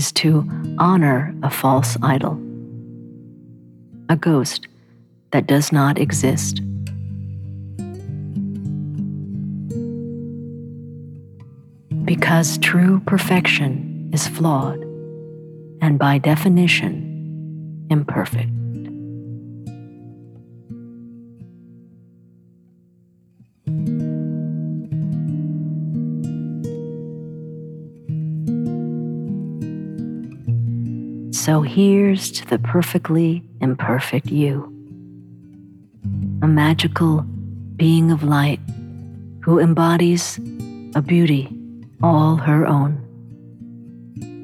is to honor a false idol, a ghost that does not exist. Because true perfection is flawed and by definition imperfect. So here's to the perfectly imperfect you, a magical being of light who embodies a beauty all her own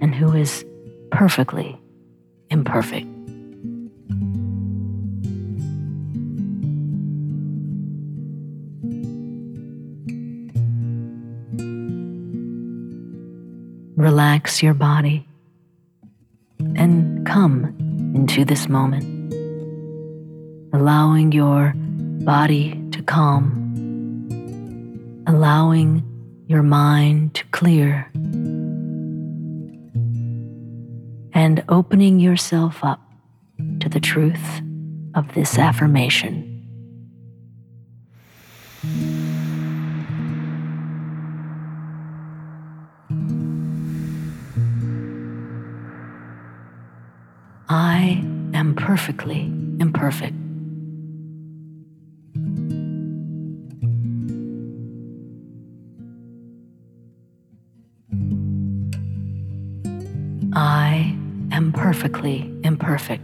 and who is perfectly imperfect. Relax your body and come into this moment, allowing your body to calm, allowing your mind to clear, and opening yourself up to the truth of this affirmation. Perfectly imperfect. I am perfectly imperfect.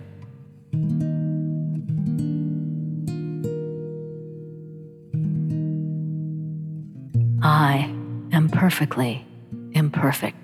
I am perfectly imperfect.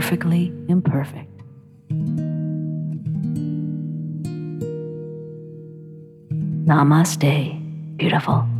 Perfectly imperfect. Namaste, beautiful.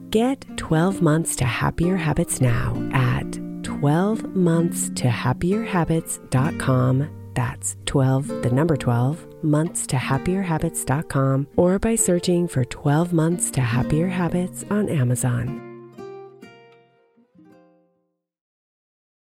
Get 12 Months to Happier Habits now at 12monthstohappierhabits.com that's 12, the number 12, months to happierhabits.com or by searching for 12 months to happier habits on Amazon.